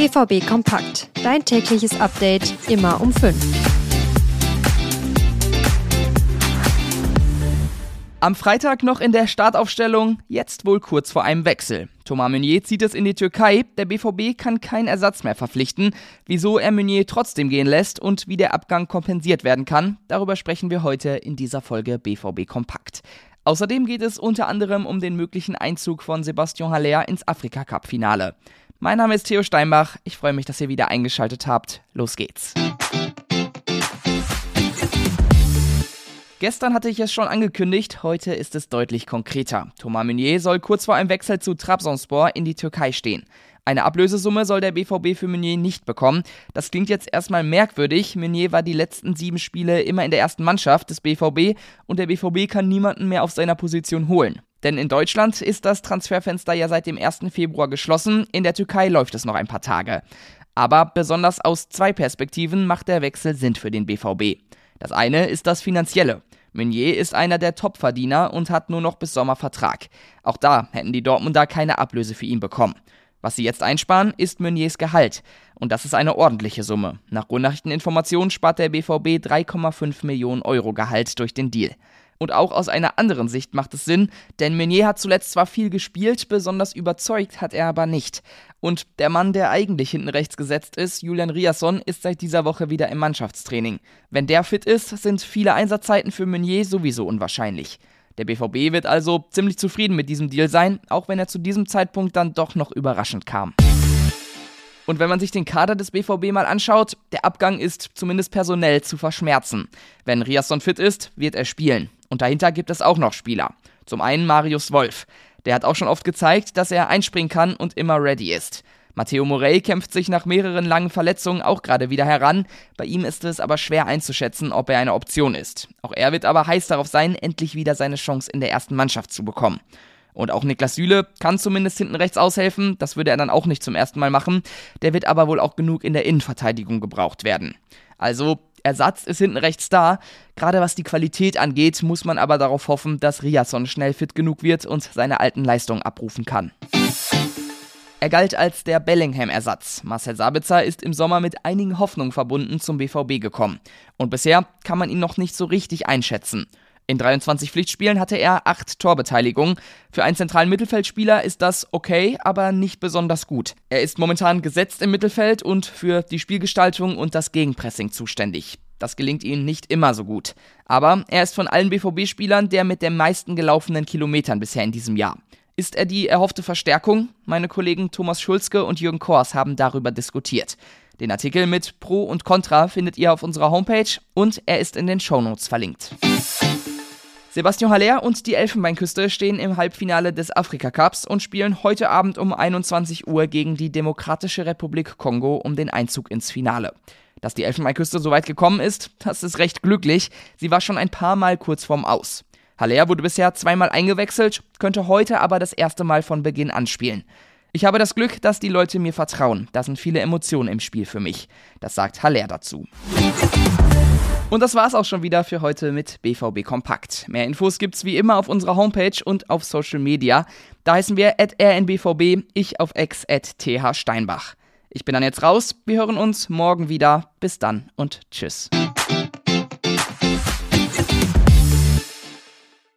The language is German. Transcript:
BVB Kompakt. Dein tägliches Update immer um 5. Am Freitag noch in der Startaufstellung, jetzt wohl kurz vor einem Wechsel. Thomas Meunier zieht es in die Türkei, der BVB kann keinen Ersatz mehr verpflichten. Wieso er Meunier trotzdem gehen lässt und wie der Abgang kompensiert werden kann, darüber sprechen wir heute in dieser Folge BVB Kompakt. Außerdem geht es unter anderem um den möglichen Einzug von Sebastian Haller ins Afrika-Cup-Finale. Mein Name ist Theo Steinbach, ich freue mich, dass ihr wieder eingeschaltet habt. Los geht's. Gestern hatte ich es schon angekündigt, heute ist es deutlich konkreter. Thomas Meunier soll kurz vor einem Wechsel zu Trabzonspor in die Türkei stehen. Eine Ablösesumme soll der BVB für Meunier nicht bekommen. Das klingt jetzt erstmal merkwürdig. Meunier war die letzten sieben Spiele immer in der ersten Mannschaft des BVB und der BVB kann niemanden mehr auf seiner Position holen. Denn in Deutschland ist das Transferfenster ja seit dem 1. Februar geschlossen, in der Türkei läuft es noch ein paar Tage. Aber besonders aus zwei Perspektiven macht der Wechsel Sinn für den BVB. Das eine ist das Finanzielle. Meunier ist einer der Topverdiener und hat nur noch bis Sommer Vertrag. Auch da hätten die Dortmunder keine Ablöse für ihn bekommen. Was sie jetzt einsparen, ist Meuniers Gehalt. Und das ist eine ordentliche Summe. Nach Nachrichteninformationen spart der BVB 3,5 Millionen Euro Gehalt durch den Deal. Und auch aus einer anderen Sicht macht es Sinn, denn Meunier hat zuletzt zwar viel gespielt, besonders überzeugt hat er aber nicht. Und der Mann, der eigentlich hinten rechts gesetzt ist, Julian Riasson, ist seit dieser Woche wieder im Mannschaftstraining. Wenn der fit ist, sind viele Einsatzzeiten für Meunier sowieso unwahrscheinlich. Der BVB wird also ziemlich zufrieden mit diesem Deal sein, auch wenn er zu diesem Zeitpunkt dann doch noch überraschend kam. Und wenn man sich den Kader des BVB mal anschaut, der Abgang ist zumindest personell zu verschmerzen. Wenn Riasson fit ist, wird er spielen. Und dahinter gibt es auch noch Spieler. Zum einen Marius Wolf. Der hat auch schon oft gezeigt, dass er einspringen kann und immer ready ist. Matteo Morey kämpft sich nach mehreren langen Verletzungen auch gerade wieder heran. Bei ihm ist es aber schwer einzuschätzen, ob er eine Option ist. Auch er wird aber heiß darauf sein, endlich wieder seine Chance in der ersten Mannschaft zu bekommen. Und auch Niklas Süle kann zumindest hinten rechts aushelfen. Das würde er dann auch nicht zum ersten Mal machen. Der wird aber wohl auch genug in der Innenverteidigung gebraucht werden. Also Ersatz ist hinten rechts da. Gerade was die Qualität angeht, muss man aber darauf hoffen, dass Riasson schnell fit genug wird und seine alten Leistungen abrufen kann. Er galt als der Bellingham-Ersatz. Marcel Sabitzer ist im Sommer mit einigen Hoffnungen verbunden zum BVB gekommen. Und bisher kann man ihn noch nicht so richtig einschätzen. In 23 Pflichtspielen hatte er 8 Torbeteiligungen. Für einen zentralen Mittelfeldspieler ist das okay, aber nicht besonders gut. Er ist momentan gesetzt im Mittelfeld und für die Spielgestaltung und das Gegenpressing zuständig. Das gelingt ihm nicht immer so gut. Aber er ist von allen BVB-Spielern der mit den meisten gelaufenen Kilometern bisher in diesem Jahr. Ist er die erhoffte Verstärkung? Meine Kollegen Thomas Schulzke und Jürgen Kors haben darüber diskutiert. Den Artikel mit Pro und Contra findet ihr auf unserer Homepage und er ist in den Shownotes verlinkt. Sebastian Haller und die Elfenbeinküste stehen im Halbfinale des Afrika Cups und spielen heute Abend um 21 Uhr gegen die Demokratische Republik Kongo um den Einzug ins Finale. Dass die Elfenbeinküste so weit gekommen ist, das ist recht glücklich. Sie war schon ein paar Mal kurz vorm Aus. Haller wurde bisher zweimal eingewechselt, könnte heute aber das erste Mal von Beginn an spielen. Ich habe das Glück, dass die Leute mir vertrauen. Da sind viele Emotionen im Spiel für mich. Das sagt Haller dazu. Und das war's auch schon wieder für heute mit BVB Kompakt. Mehr Infos gibt's wie immer auf unserer Homepage und auf Social Media. Da heißen wir at rnbvb, ich auf x at thsteinbach. Ich bin dann jetzt raus. Wir hören uns morgen wieder. Bis dann und tschüss.